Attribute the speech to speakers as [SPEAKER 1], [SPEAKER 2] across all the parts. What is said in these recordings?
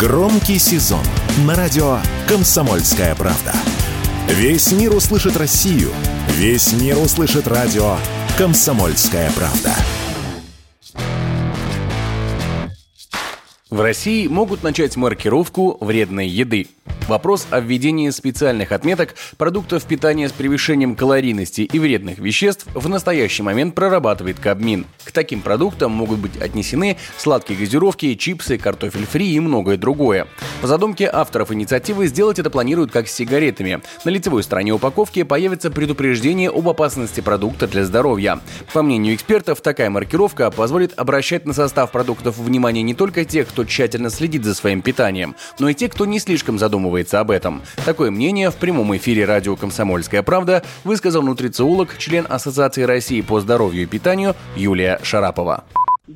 [SPEAKER 1] Громкий сезон на радио «Комсомольская правда». Весь мир услышит Россию. Весь мир услышит радио «Комсомольская правда».
[SPEAKER 2] В России могут начать маркировку вредной еды. Вопрос о введении специальных отметок продуктов питания с превышением калорийности и вредных веществ в настоящий момент прорабатывает Кабмин. К таким продуктам могут быть отнесены сладкие газировки, чипсы, картофель фри и многое другое. По задумке авторов инициативы сделать это планируют как с сигаретами. На лицевой стороне упаковки появится предупреждение об опасности продукта для здоровья. По мнению экспертов, такая маркировка позволит обращать на состав продуктов внимание не только тех, кто тщательно следит за своим питанием, но и те, кто не слишком задумывается задумывается об этом. Такое мнение в прямом эфире радио «Комсомольская правда» высказал нутрициолог, член Ассоциации России по здоровью и питанию Юлия Шарапова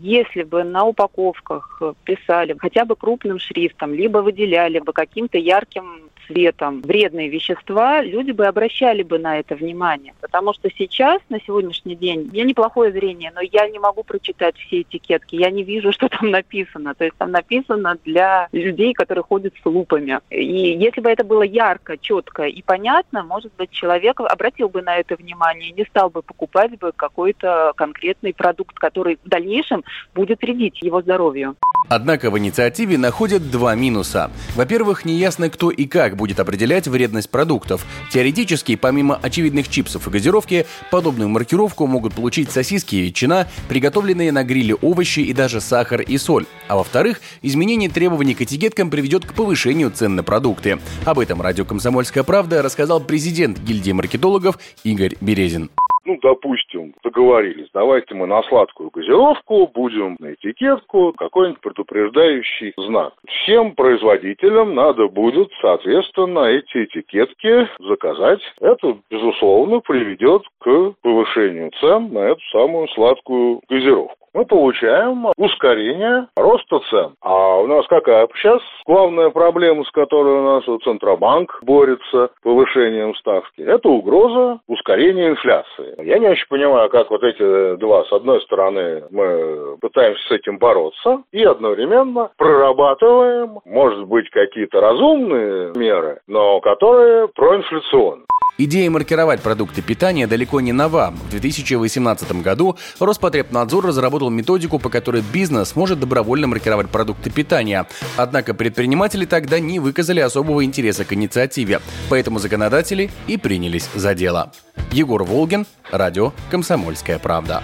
[SPEAKER 3] если бы на упаковках писали хотя бы крупным шрифтом, либо выделяли бы каким-то ярким цветом вредные вещества, люди бы обращали бы на это внимание. Потому что сейчас, на сегодняшний день, я неплохое зрение, но я не могу прочитать все этикетки, я не вижу, что там написано. То есть там написано для людей, которые ходят с лупами. И если бы это было ярко, четко и понятно, может быть, человек обратил бы на это внимание, не стал бы покупать бы какой-то конкретный продукт, который в дальнейшем будет вредить его здоровью.
[SPEAKER 2] Однако в инициативе находят два минуса. Во-первых, неясно, кто и как будет определять вредность продуктов. Теоретически, помимо очевидных чипсов и газировки, подобную маркировку могут получить сосиски и ветчина, приготовленные на гриле овощи и даже сахар и соль. А во-вторых, изменение требований к этикеткам приведет к повышению цен на продукты. Об этом радио «Комсомольская правда» рассказал президент гильдии маркетологов Игорь Березин
[SPEAKER 4] ну, допустим, договорились, давайте мы на сладкую газировку будем на этикетку какой-нибудь предупреждающий знак. Всем производителям надо будет, соответственно, эти этикетки заказать. Это, безусловно, приведет к повышению цен на эту самую сладкую газировку мы получаем ускорение роста цен. А у нас какая сейчас главная проблема, с которой у нас вот Центробанк борется повышением ставки? Это угроза ускорения инфляции. Я не очень понимаю, как вот эти два, с одной стороны, мы пытаемся с этим бороться и одновременно прорабатываем, может быть, какие-то разумные меры, но которые проинфляционные.
[SPEAKER 2] Идея маркировать продукты питания далеко не нова. В 2018 году Роспотребнадзор разработал методику, по которой бизнес может добровольно маркировать продукты питания. Однако предприниматели тогда не выказали особого интереса к инициативе, поэтому законодатели и принялись за дело. Егор Волгин, радио «Комсомольская правда».